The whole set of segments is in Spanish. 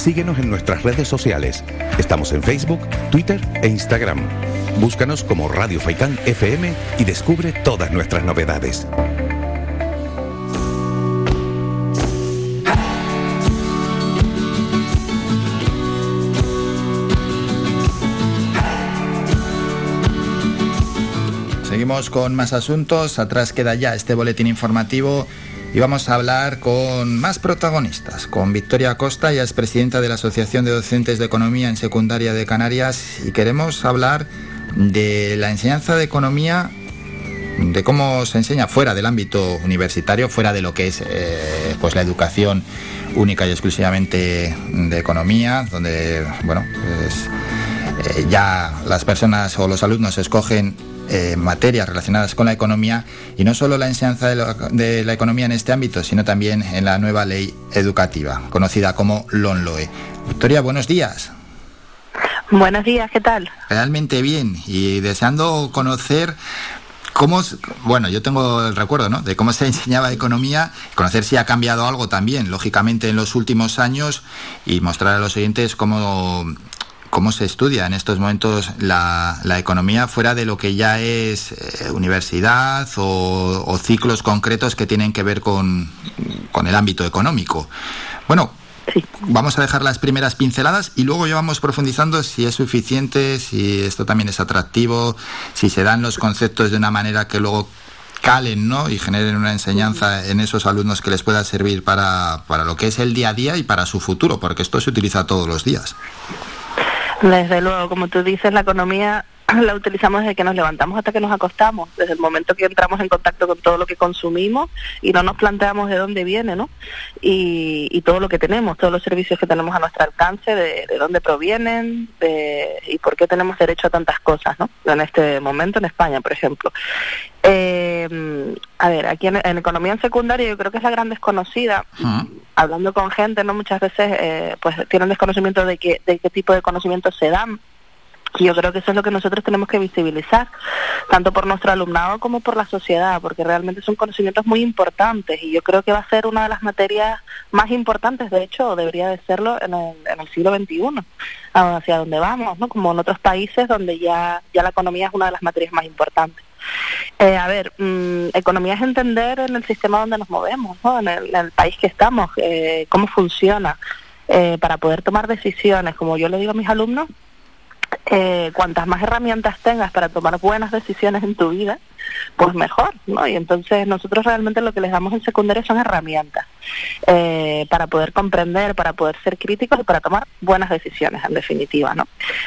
Síguenos en nuestras redes sociales. Estamos en Facebook, Twitter e Instagram. Búscanos como Radio Faitán FM y descubre todas nuestras novedades. Seguimos con más asuntos. Atrás queda ya este boletín informativo y vamos a hablar con más protagonistas, con Victoria Costa, ella es presidenta de la Asociación de Docentes de Economía en Secundaria de Canarias y queremos hablar de la enseñanza de economía, de cómo se enseña fuera del ámbito universitario, fuera de lo que es eh, pues la educación única y exclusivamente de economía, donde bueno pues, eh, ya las personas o los alumnos escogen eh, materias relacionadas con la economía y no solo la enseñanza de la, economía en este ámbito, sino también en la nueva ley educativa, conocida como LONLOE. Victoria, buenos días. Buenos días, ¿qué tal? Realmente bien y deseando conocer cómo, bueno, yo tengo el recuerdo, ¿no? De cómo se enseñaba economía, conocer si ha cambiado algo también, lógicamente, en los últimos años y mostrar a los oyentes cómo cómo se estudia en estos momentos la, economía fuera de lo que ya es eh, universidad o, ciclos concretos que tienen que ver con, el ámbito económico. Bueno, vamos a dejar las primeras pinceladas y luego ya vamos profundizando si es suficiente, si esto también es atractivo, si se dan los conceptos de una manera que luego calen ¿no? y generen una enseñanza en esos alumnos que les pueda servir para, para lo que es el día a día y para su futuro, porque esto se utiliza todos los días. Desde luego, como tú dices, la economía la utilizamos desde que nos levantamos hasta que nos acostamos, desde el momento que entramos en contacto con todo lo que consumimos y no nos planteamos de dónde viene, ¿no? Y, todo lo que tenemos, todos los servicios que tenemos a nuestro alcance, de, dónde provienen y por qué tenemos derecho a tantas cosas, ¿no? En este momento en España, por ejemplo. Eh, a ver, aquí en, economía en secundaria yo creo que es la gran desconocida. Hablando con gente, no muchas veces eh, pues tienen desconocimiento de qué, de qué tipo de conocimientos se dan y yo creo que eso es lo que nosotros tenemos que visibilizar, tanto por nuestro alumnado como por la sociedad, porque realmente son conocimientos muy importantes y yo creo que va a ser una de las materias más importantes, de hecho, debería de serlo en el, en el siglo XXI, hacia donde vamos, ¿no? Como en otros países donde ya, ya la economía es una de las materias más importantes. Eh, a ver, mm, economía es entender en el sistema donde nos movemos, ¿no? en, el, país que estamos, eh, cómo funciona, eh, para poder tomar decisiones. Como yo le digo a mis alumnos, eh, cuantas más herramientas tengas para tomar buenas decisiones en tu vida, pues mejor, ¿no? Y entonces nosotros realmente lo que les damos en secundaria son herramientas eh, para poder comprender, para poder ser críticos y para tomar buenas decisiones, en definitiva, ¿no?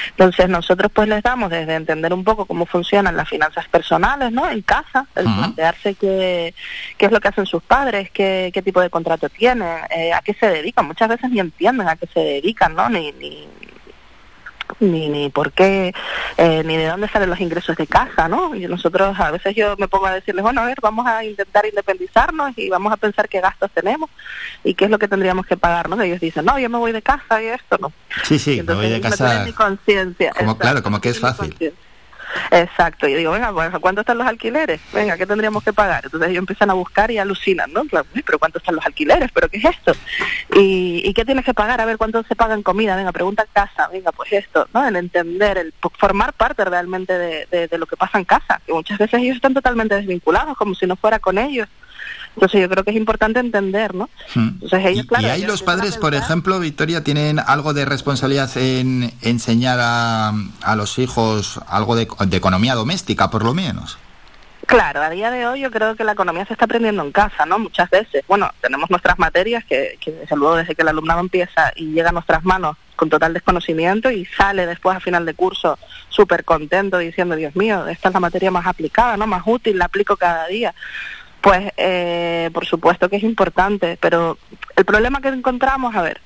Entonces nosotros pues les damos desde entender un poco cómo funcionan las finanzas personales, ¿no? En casa, el plantearse qué, qué es lo que hacen sus padres, qué, qué tipo de contrato tienen, eh, a qué se dedican. Muchas veces ni entienden a qué se dedican, ¿no? Ni, ni, ni, ni por qué, eh, ni de dónde salen los ingresos de casa, ¿no? Y nosotros a veces yo me pongo a decirles, bueno, a ver, vamos a intentar independizarnos y vamos a pensar qué gastos tenemos y qué es lo que tendríamos que pagar, ¿no? ellos dicen, no, yo me voy de casa y esto, ¿no? Sí, sí, me voy de casa. Como, claro, como que es fácil. Exacto, y digo, venga, pues, ¿cuánto están los alquileres? Venga, ¿qué tendríamos que pagar? Entonces ellos empiezan a buscar y alucinan, ¿no? pero ¿cuánto están los alquileres? ¿Pero qué es esto? ¿Y, qué tienes que pagar? A ver, ¿cuánto se paga en comida? Venga, pregunta en casa, venga, pues esto, ¿no? El entender, el formar parte realmente de, de lo que pasa en casa, que muchas veces ellos están totalmente desvinculados, como si no fuera con ellos. Entonces yo creo que es importante entender, ¿no? Hmm. Entonces ellos, claro, y, ahí los padres, por ejemplo, Victoria, tienen algo de responsabilidad en enseñar a, a los hijos algo de, economía doméstica, por lo menos. Claro, a día de hoy yo creo que la economía se está aprendiendo en casa, ¿no? Muchas veces. Bueno, tenemos nuestras materias que, que desde luego desde que el alumnado empieza y llega a nuestras manos con total desconocimiento y sale después a final de curso súper contento diciendo, Dios mío, esta es la materia más aplicada, ¿no? Más útil, la aplico cada día pues eh, por supuesto que es importante, pero el problema que encontramos, a ver,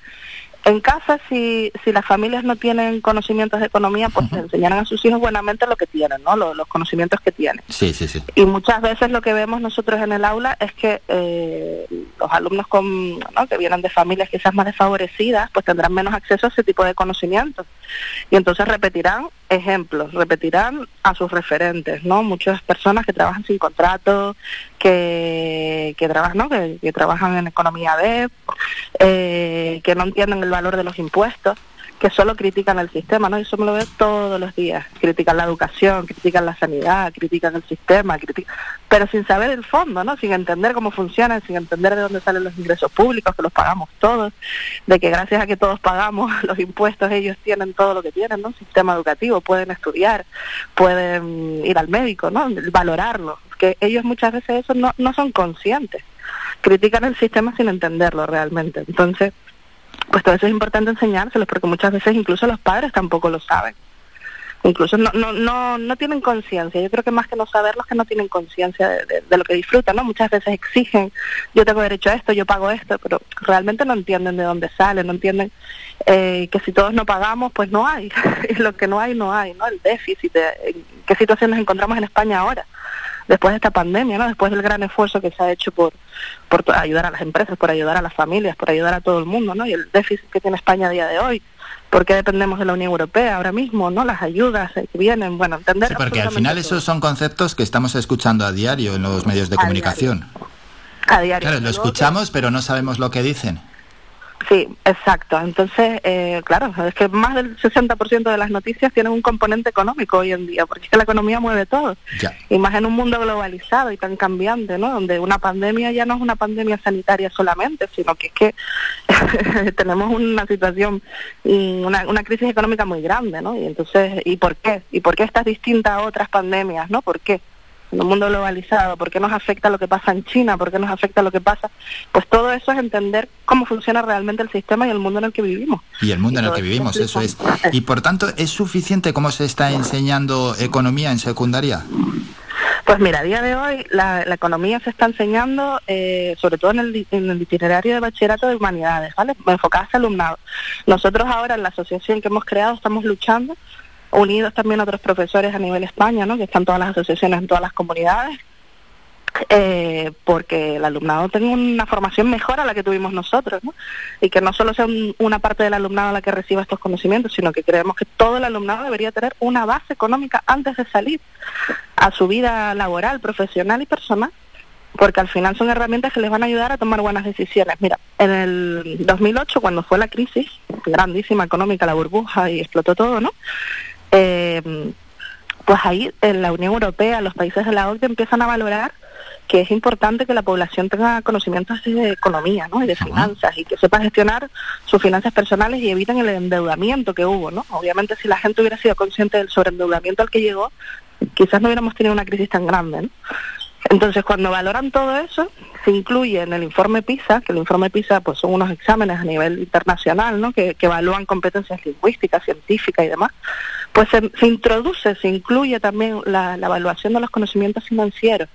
en casa si, si las familias no tienen conocimientos de economía, pues enseñarán a sus hijos buenamente lo que tienen, ¿no? Los, conocimientos que tienen. Sí, sí, sí. Y muchas veces lo que vemos nosotros en el aula es que eh, los alumnos con, ¿no? que vienen de familias quizás más desfavorecidas, pues tendrán menos acceso a ese tipo de conocimientos. Y entonces repetirán ejemplos, repetirán a sus referentes, ¿no? Muchas personas que trabajan sin contrato, que, que trabajan. Que, que trabajan en economía B, eh, que no entienden el valor de los impuestos que solo critican el sistema, ¿no? Eso me lo veo todos los días. Critican la educación, critican la sanidad, critican el sistema, critican... pero sin saber el fondo, ¿no? Sin entender cómo funcionan, sin entender de dónde salen los ingresos públicos, que los pagamos todos, de que gracias a que todos pagamos los impuestos ellos tienen todo lo que tienen, ¿no? Sistema educativo, pueden estudiar, pueden ir al médico, ¿no? Valorarlo. Que ellos muchas veces eso no, no son conscientes. Critican el sistema sin entenderlo realmente. Entonces, pues todo eso es importante enseñárselos porque muchas veces incluso los padres tampoco lo saben. Incluso no, no, no, no tienen conciencia. Yo creo que más que no saberlo es que no tienen conciencia de, lo que disfrutan, ¿no? Muchas veces exigen, yo tengo derecho a esto, yo pago esto, pero realmente no entienden de dónde sale, no entienden eh, que si todos no pagamos, pues no hay. y lo que no hay, no hay, ¿no? El déficit, en qué situación nos encontramos en España ahora después de esta pandemia, ¿no? Después del gran esfuerzo que se ha hecho por, por ayudar a las empresas, por ayudar a las familias, por ayudar a todo el mundo, ¿no? Y el déficit que tiene España a día de hoy, porque dependemos de la Unión Europea ahora mismo, ¿no? Las ayudas que vienen, bueno, entender. Sí, porque al final esos son conceptos que estamos escuchando a diario en los medios de comunicación. A diario. Claro, lo escuchamos, pero no sabemos lo que dicen. Sí, exacto. Entonces, eh, claro, es que más del 60% de las noticias tienen un componente económico hoy en día, porque es que la economía mueve todo. Y más en un mundo globalizado y tan cambiante, ¿no? Donde una pandemia ya no es una pandemia sanitaria solamente, sino que es que tenemos una situación, una, una crisis económica muy grande, ¿no? Y entonces, ¿y por qué? ¿Y por qué esta es distinta a otras pandemias, ¿no? ¿Por qué? En un mundo globalizado, por qué nos afecta lo que pasa en China, por qué nos afecta lo que pasa, pues todo eso es entender cómo funciona realmente el sistema y el mundo en el que vivimos. Y el mundo en el que vivimos, eso es. Y por tanto, ¿es suficiente cómo se está enseñando economía en secundaria? Pues mira, a día de hoy la, economía se está enseñando, eh, sobre todo en el, en el, itinerario de bachillerato de humanidades, ¿vale? Enfocadas a alumnado. Nosotros ahora en la asociación que hemos creado estamos luchando unidos también otros profesores a nivel España, ¿no? que están todas las asociaciones en todas las comunidades, eh, porque el alumnado tenga una formación mejor a la que tuvimos nosotros, ¿no? y que no solo sea una parte del alumnado la que reciba estos conocimientos, sino que creemos que todo el alumnado debería tener una base económica antes de salir a su vida laboral, profesional y personal porque al final son herramientas que les van a ayudar a tomar buenas decisiones. Mira, en el 2008, cuando fue la crisis grandísima económica, la burbuja y explotó todo, ¿no? Eh, pues ahí en la Unión Europea, los países de la OCDE empiezan a valorar que es importante que la población tenga conocimientos de economía ¿no? y de finanzas y que sepa gestionar sus finanzas personales y eviten el endeudamiento que hubo. ¿no? Obviamente si la gente hubiera sido consciente del sobreendeudamiento al que llegó, quizás no hubiéramos tenido una crisis tan grande. ¿no? Entonces, cuando valoran todo eso, se incluye en el informe PISA, que el informe PISA pues son unos exámenes a nivel internacional, ¿no? que, evalúan competencias lingüísticas, científicas y demás, pues se, introduce, se incluye también la, evaluación de los conocimientos financieros,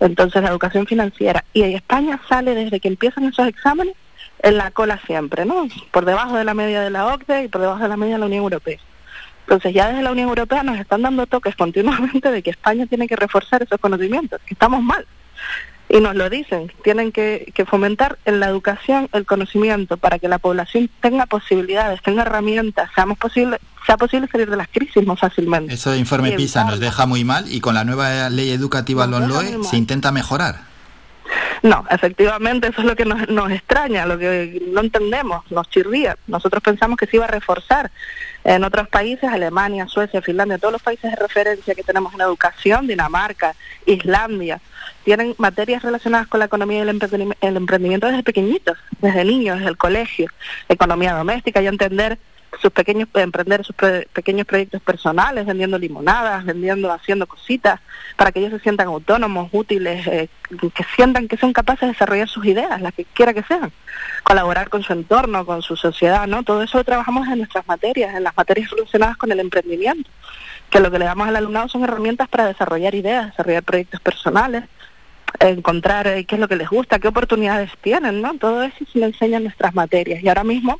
entonces la educación financiera. Y España sale desde que empiezan esos exámenes en la cola siempre, ¿no? Por debajo de la media de la OCDE y por debajo de la media de la Unión Europea. Entonces ya desde la Unión Europea nos están dando toques continuamente de que España tiene que reforzar esos conocimientos, que estamos mal. Y nos lo dicen, tienen que, fomentar en la educación el conocimiento para que la población tenga posibilidades, tenga herramientas, seamos posible, sea posible salir de las crisis más fácilmente. Eso de informe PISA nos deja muy mal y con la nueva ley educativa LONLOE se intenta mejorar. No, efectivamente eso es lo que nos, nos extraña, lo que no entendemos, nos chirría. Nosotros pensamos que se iba a reforzar en otros países, Alemania, Suecia, Finlandia, todos los países de referencia que tenemos en educación, Dinamarca, Islandia, tienen materias relacionadas con la economía y el emprendimiento, desde pequeñitos, desde niños, desde el colegio, economía doméstica y entender sus pequeños emprender sus pequeños proyectos personales, vendiendo limonadas, vendiendo, haciendo cositas, para que ellos se sientan autónomos, útiles, eh, que sientan que son capaces de desarrollar sus ideas, las que quiera que sean, colaborar con su entorno, con su sociedad, ¿no? Todo eso lo trabajamos en nuestras materias, en las materias relacionadas con el emprendimiento, que lo que le damos al alumnado son herramientas para desarrollar ideas, desarrollar proyectos personales, encontrar eh, qué es lo que les gusta, qué oportunidades tienen, ¿no? Todo eso se le enseña en nuestras materias. Y ahora mismo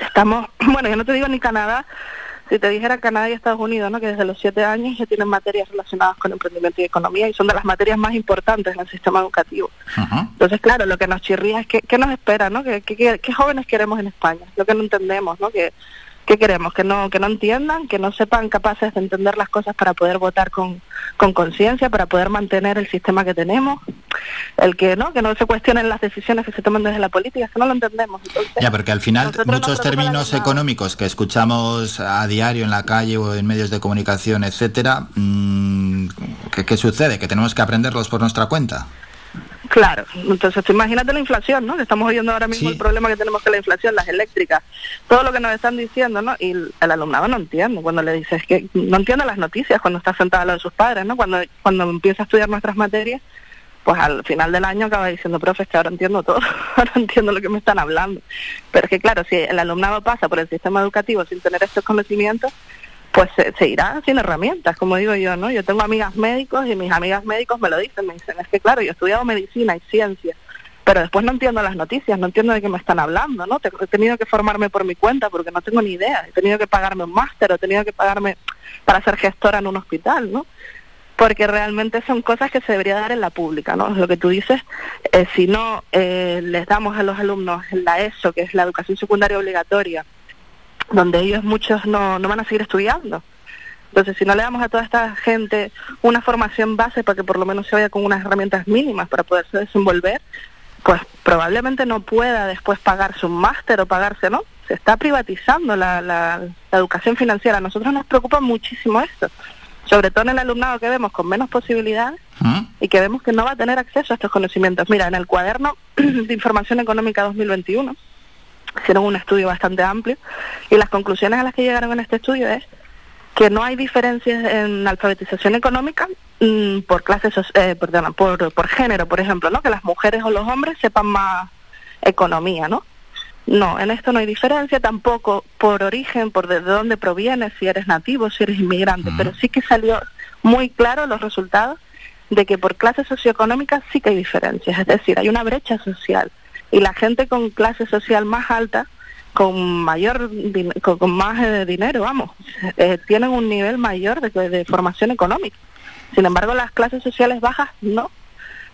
Estamos, bueno, yo no te digo ni Canadá, si te dijera Canadá y Estados Unidos, ¿no? que desde los siete años ya tienen materias relacionadas con emprendimiento y economía y son de las materias más importantes en el sistema educativo. Entonces, claro, lo que nos chirría es que, qué nos espera, ¿no? ¿Qué, qué, jóvenes queremos en España? Lo que no entendemos, ¿no? Que ¿Qué queremos? Que no, que no entiendan, que no sepan capaces de entender las cosas para poder votar con conciencia, para poder mantener el sistema que tenemos. El que no, que no se cuestionen las decisiones que se toman desde la política, que no lo entendemos. ya, porque al final muchos términos económicos que escuchamos a diario en la calle o en medios de comunicación, etcétera, mmm, ¿qué, ¿qué sucede? ¿Que tenemos que aprenderlos por nuestra cuenta? Claro, entonces imagínate la inflación, ¿no? Que estamos oyendo ahora mismo el problema que tenemos con la inflación, las eléctricas, todo lo que nos están diciendo, ¿no? Y el alumnado no entiende cuando le dices que no entiende las noticias cuando está sentado a lo de sus padres, ¿no? Cuando, cuando empieza a estudiar nuestras materias, pues al final del año acaba diciendo, profe, es que ahora entiendo todo, ahora entiendo lo que me están hablando. Pero es que claro, si el alumnado pasa por el sistema educativo sin tener estos conocimientos, pues se, irá sin herramientas, como digo yo, ¿no? Yo tengo amigas médicos y mis amigas médicos me lo dicen, me dicen, es que claro, yo he estudiado medicina y ciencia, pero después no entiendo las noticias, no entiendo de qué me están hablando, ¿no? He tenido que formarme por mi cuenta porque no tengo ni idea, he tenido que pagarme un máster, he tenido que pagarme para ser gestora en un hospital, ¿no? Porque realmente son cosas que se debería dar en la pública, ¿no? Lo que tú dices, eh, si no eh, les damos a los alumnos la ESO, que es la educación secundaria obligatoria, donde ellos muchos no, no van a seguir estudiando. Entonces, si no le damos a toda esta gente una formación base para que por lo menos se vaya con unas herramientas mínimas para poderse desenvolver, pues probablemente no pueda después pagarse un máster o pagarse, ¿no? Se está privatizando la, la, educación financiera. A nosotros nos preocupa muchísimo esto, sobre todo en el alumnado que vemos con menos posibilidades ¿Mm? y que vemos que no va a tener acceso a estos conocimientos. Mira, en el cuaderno de Información Económica 2021, hicieron un estudio bastante amplio. Y las conclusiones a las que llegaron en este estudio es que no hay diferencias en alfabetización económica mm, por clases, eh, perdón, por, por género, por ejemplo, ¿no? Que las mujeres o los hombres sepan más economía, ¿no? No, en esto no hay diferencia, tampoco por origen, por de dónde provienes, si eres nativo, si eres inmigrante, pero sí que salió muy claro los resultados de que por clases socioeconómicas sí que hay diferencias, es decir, hay una brecha social y la gente con clase social más alta con mayor con, más eh, dinero vamos eh, tienen un nivel mayor de, formación económica sin embargo las clases sociales bajas no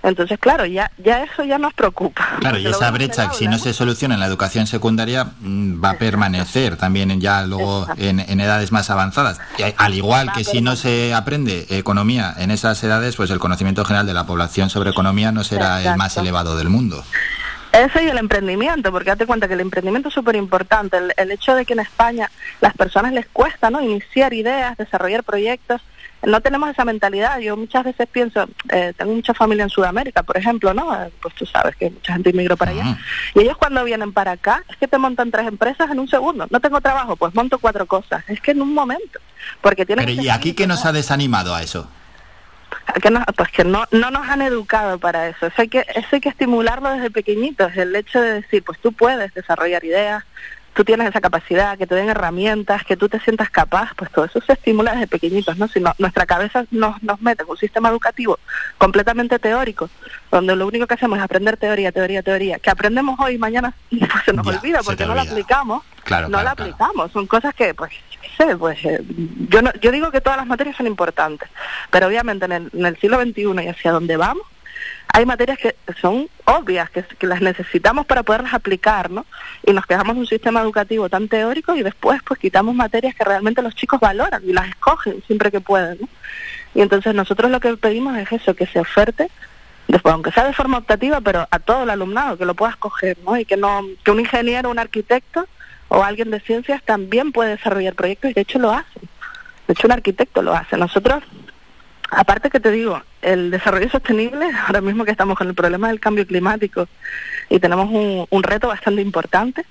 entonces, claro, ya, ya eso ya nos preocupa. Claro, y esa brecha, si no se soluciona en la educación secundaria, mm, va a permanecer también ya luego en, edades más avanzadas. al igual que si no se aprende economía en esas edades, pues el conocimiento general de la población sobre economía no será el más elevado del mundo. Eso y el emprendimiento, porque date cuenta que el emprendimiento es súper importante. El, hecho de que en España las personas les cuesta ¿no? iniciar ideas, desarrollar proyectos, no tenemos esa mentalidad. Yo muchas veces pienso, eh, tengo mucha familia en Sudamérica, por ejemplo, ¿no? Eh, pues tú sabes que mucha gente inmigró para allá. Y ellos cuando vienen para acá, es que te montan tres empresas en un segundo. No tengo trabajo, pues monto cuatro cosas. Es que en un momento. Porque tienen Pero ¿y aquí qué nos ha desanimado a eso? Que no, pues que no, no nos han educado para eso. Eso hay, que, eso hay que estimularlo desde pequeñitos, el hecho de decir, pues tú puedes desarrollar ideas, tú tienes esa capacidad, que te den herramientas, que tú te sientas capaz, pues todo eso se estimula desde pequeñitos, ¿no? Si nuestra cabeza nos, nos mete en un sistema educativo completamente teórico, donde lo único que hacemos es aprender teoría, teoría, teoría, que aprendemos hoy y mañana pues, se nos olvida porque no lo aplicamos, no lo aplicamos, son cosas que, pues, sé, pues eh, yo, no, yo digo que todas las materias son importantes, pero obviamente en el, en el siglo XXI y hacia dónde vamos, hay materias que son obvias, que, las necesitamos para poderlas aplicar, ¿no? Y nos quedamos en un sistema educativo tan teórico y después pues quitamos materias que realmente los chicos valoran y las escogen siempre que pueden, ¿no? Y entonces nosotros lo que pedimos es eso, que se oferte, después aunque sea de forma optativa, pero a todo el alumnado, que lo pueda escoger, ¿no? Y que no, que un ingeniero, un arquitecto o alguien de ciencias también puede desarrollar proyectos y de hecho lo hace. De hecho un arquitecto lo hace. Nosotros Aparte que te digo, el desarrollo sostenible, ahora mismo que estamos con el problema del cambio climático y tenemos un, reto bastante importante,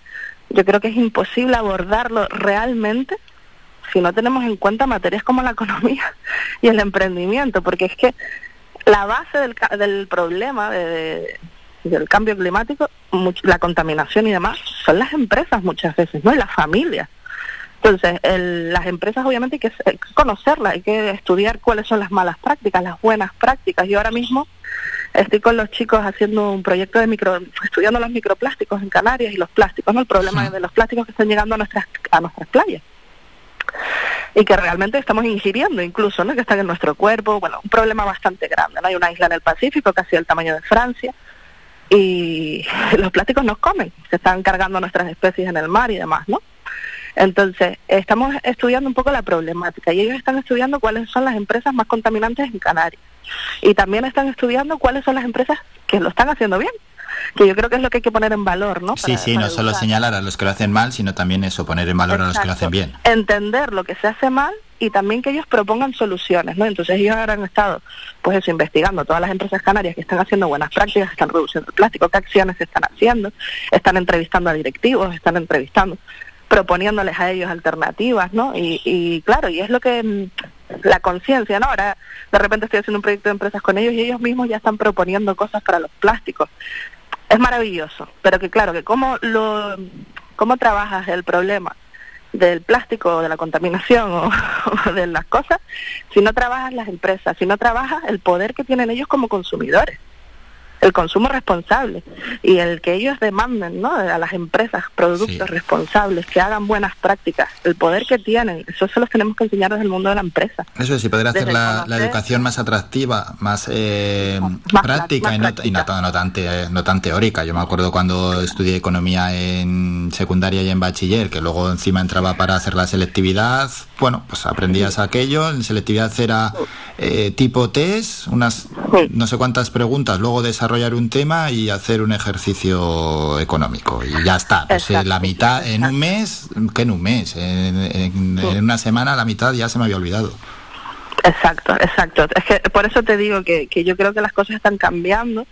yo creo que es imposible abordarlo realmente si no tenemos en cuenta materias como la economía y el emprendimiento, porque es que la base del, del problema de, del cambio climático, la contaminación y demás, son las empresas muchas veces, ¿no? Y las familias. Entonces, las empresas obviamente hay que conocerlas, hay que estudiar cuáles son las malas prácticas, las buenas prácticas. Yo ahora mismo estoy con los chicos haciendo un proyecto de micro, estudiando los microplásticos en Canarias y los plásticos, ¿no? El problema de los plásticos que están llegando a nuestras, a nuestras playas y que realmente estamos ingiriendo incluso, ¿no? Que están en nuestro cuerpo, bueno, un problema bastante grande, ¿no? Hay una isla en el Pacífico casi del tamaño de Francia y los plásticos nos comen, se están cargando nuestras especies en el mar y demás, ¿no? Entonces, estamos estudiando un poco la problemática y ellos están estudiando cuáles son las empresas más contaminantes en Canarias. Y también están estudiando cuáles son las empresas que lo están haciendo bien que yo creo que es lo que hay que poner en valor, ¿no? sí, sí, no solo señalar a los que lo hacen mal, sino también eso, poner en valor a los que lo hacen bien. Entender lo que se hace mal y también que ellos propongan soluciones, ¿no? Entonces ellos ahora han estado, pues eso, investigando todas las empresas canarias que están haciendo buenas prácticas, están reduciendo el plástico, qué acciones se están haciendo, están entrevistando a directivos, están entrevistando, proponiéndoles a ellos alternativas, ¿no? Y, y claro, y es lo que mm, la conciencia, ¿no? Ahora de repente estoy haciendo un proyecto de empresas con ellos y ellos mismos ya están proponiendo cosas para los plásticos. Es maravilloso, pero que claro, que cómo lo cómo trabajas el problema del plástico, o de la contaminación o, de las cosas, si no trabajas las empresas, si no trabajas el poder que tienen ellos como consumidores el consumo responsable y el que ellos demanden ¿no? a las empresas productos responsables que hagan buenas prácticas, el poder que tienen, eso se los tenemos que enseñar desde el mundo de la empresa. Eso es, y poder hacer la, educación más atractiva, más, eh, práctica, y, no, no, tan, no tan teórica. Yo me acuerdo cuando estudié economía en secundaria y en bachiller, que luego encima entraba para hacer la selectividad, bueno, pues aprendías aquello, en selectividad era eh, tipo test, unas no sé cuántas preguntas, luego desarrollar un tema y hacer un ejercicio económico y ya está. Pues eh, la mitad en un mes, que en un mes, en, una semana la mitad ya se me había olvidado. Exacto, exacto. Es que por eso te digo que, que yo creo que las cosas están cambiando,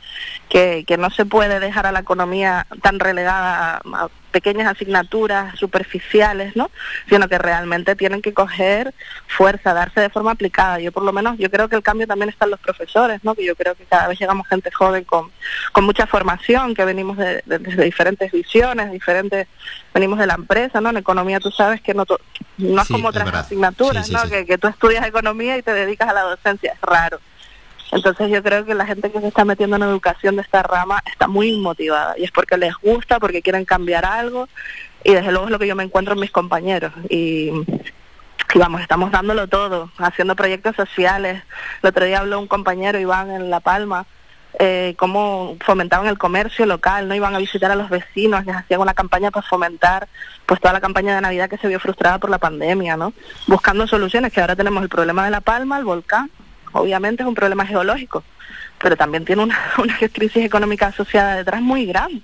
que, que no se puede dejar a la economía tan relegada a, pequeñas asignaturas superficiales, ¿no? Sino que realmente tienen que coger fuerza, darse de forma aplicada. Yo por lo menos, yo creo que el cambio también está en los profesores, ¿no? Que yo creo que cada vez llegamos gente joven con, con mucha formación, que venimos de, diferentes visiones, diferentes, venimos de la empresa, ¿no? En economía tú sabes que no, no es como otras asignaturas, ¿no? Que, que tú estudias economía y te dedicas a la docencia, es raro. Entonces yo creo que la gente que se está metiendo en educación de esta rama está muy motivada y es porque les gusta, porque quieren cambiar algo y desde luego es lo que yo me encuentro en mis compañeros y, vamos, estamos dándolo todo, haciendo proyectos sociales. El otro día habló un compañero, Iván, en La Palma, eh, cómo fomentaban el comercio local, no iban a visitar a los vecinos, les hacían una campaña para fomentar pues toda la campaña de Navidad que se vio frustrada por la pandemia, ¿no? Buscando soluciones, que ahora tenemos el problema de La Palma, el volcán, obviamente es un problema geológico, pero también tiene una, una crisis económica asociada detrás muy grande.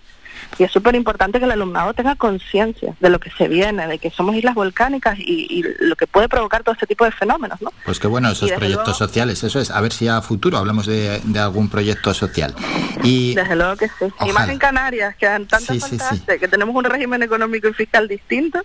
Y es súper importante que el alumnado tenga conciencia de lo que se viene, de que somos islas volcánicas y, lo que puede provocar todo este tipo de fenómenos. ¿no? Pues qué bueno, esos proyectos sociales, eso es. A ver si a futuro hablamos de, algún proyecto social. Y Desde luego que sí. Y más en Canarias, que tantas sí, que tenemos un régimen económico y fiscal distinto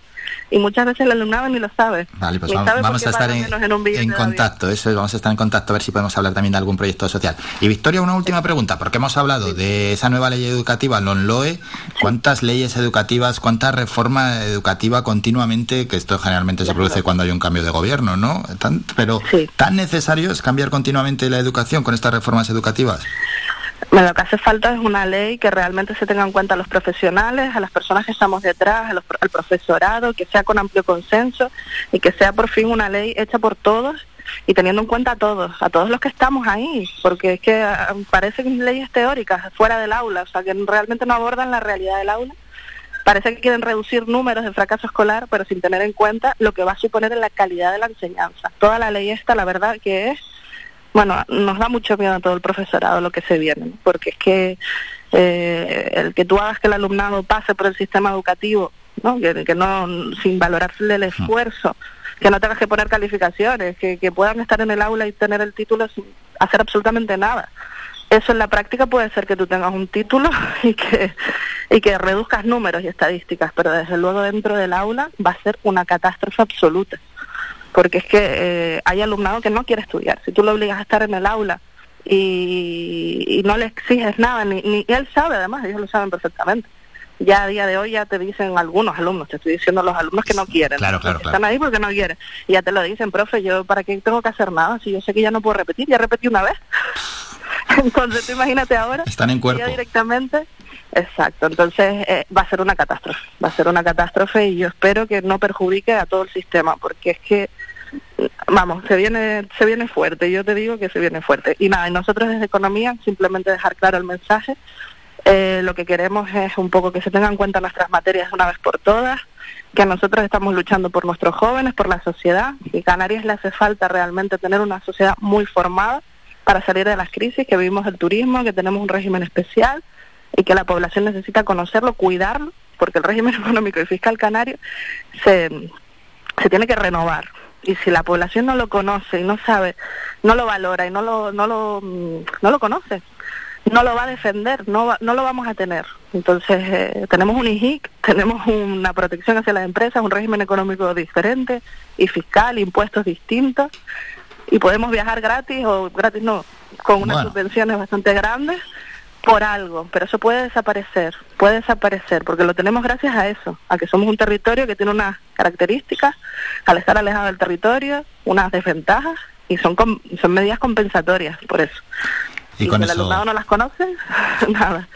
y muchas veces el alumnado ni lo sabe. Vale, pues vamos, a estar en, contacto, eso vamos a estar en contacto a ver si podemos hablar también de algún proyecto social. Y Victoria, una última pregunta, porque hemos hablado de esa nueva ley educativa, LONLOE, ¿cuántas leyes educativas, cuánta reforma educativa continuamente, que esto generalmente se produce cuando hay un cambio de gobierno, ¿no? pero ¿tan necesario es cambiar continuamente la educación con estas reformas educativas? Lo que hace falta es una ley que realmente se tenga en cuenta a los profesionales, a las personas que estamos detrás, al profesorado, que sea con amplio consenso y que sea por fin una ley hecha por todos y teniendo en cuenta a todos, a todos los que estamos ahí, porque es que ah, parecen leyes teóricas fuera del aula, o sea, que realmente no abordan la realidad del aula. Parece que quieren reducir números de fracaso escolar, pero sin tener en cuenta lo que va a suponer en la calidad de la enseñanza. Toda la ley esta, la verdad que es bueno, nos da mucho miedo a todo el profesorado lo que se viene, porque es que eh, el que tú hagas que el alumnado pase por el sistema educativo, ¿no? Que, no, sin valorarle el esfuerzo, que no tengas que poner calificaciones, que, que puedan estar en el aula y tener el título sin hacer absolutamente nada. Eso en la práctica puede ser que tú tengas un título y que, y que reduzcas números y estadísticas, pero desde luego dentro del aula va a ser una catástrofe absoluta porque es que eh, hay alumnado que no quiere estudiar. Si tú lo obligas a estar en el aula y, no le exiges nada, ni, ni él sabe además, ellos lo saben perfectamente. Ya a día de hoy ya te dicen algunos alumnos, te estoy diciendo los alumnos que no quieren, claro, claro, están ahí porque no quieren. Y ya te lo dicen, profe, yo para qué tengo que hacer nada si yo sé que ya no puedo repetir, ya repetí una vez. Entonces, tú imagínate ahora. Están en cuerpo. directamente. Exacto, entonces eh, va a ser una catástrofe, va a ser una catástrofe y yo espero que no perjudique a todo el sistema, porque es que vamos, se viene, se viene fuerte, yo te digo que se viene fuerte. Y nada, y nosotros desde Economía simplemente dejar claro el mensaje, Eh, lo que queremos es un poco que se tengan en cuenta nuestras materias una vez por todas, que nosotros estamos luchando por nuestros jóvenes, por la sociedad, y Canarias le hace falta realmente tener una sociedad muy formada para salir de las crisis, que vivimos el turismo, que tenemos un régimen especial y que la población necesita conocerlo, cuidarlo, porque el régimen económico y fiscal canario se, se tiene que renovar. Y si la población no lo conoce y no sabe, no lo valora y no lo, no lo, no lo conoce, no lo va a defender, no, no lo vamos a tener. Entonces, eh, tenemos un IHIC, tenemos una protección hacia las empresas, un régimen económico diferente y fiscal, impuestos distintos, y podemos viajar gratis o gratis no, con unas subvenciones bastante grandes por algo, pero eso puede desaparecer, puede desaparecer, porque lo tenemos gracias a eso, a que somos un territorio que tiene unas características, al estar alejado del territorio, unas desventajas, y son, son medidas compensatorias por eso. Y, con si el alumnado no las conoce, nada.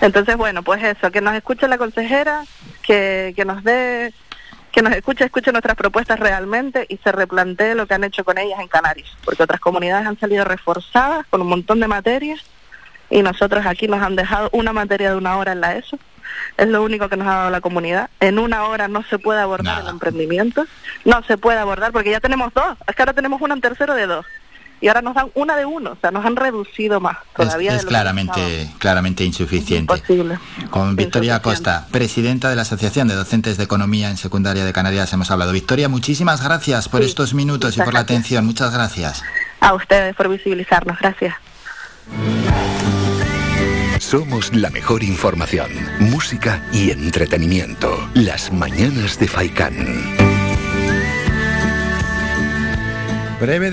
Entonces, bueno, pues eso, que nos escuche la consejera, que, que nos dé, que nos escuche, escuche nuestras propuestas realmente y se replantee lo que han hecho con ellas en Canarias, porque otras comunidades han salido reforzadas con un montón de materias y nosotros aquí nos han dejado una materia de una hora en la ESO. Es lo único que nos ha dado la comunidad. En una hora no se puede abordar el emprendimiento, no se puede abordar porque ya tenemos dos, es que ahora tenemos una en tercero de dos y ahora nos dan una de uno, o sea, nos han reducido más todavía. Es, claramente, claramente insuficiente. Con Victoria Costa, presidenta de la Asociación de Docentes de Economía en Secundaria de Canarias, hemos hablado. Victoria, muchísimas gracias por estos minutos y por la atención. Muchas gracias. A ustedes por visibilizarnos. Gracias. Somos la mejor información, música y entretenimiento. Las mañanas de Faikán.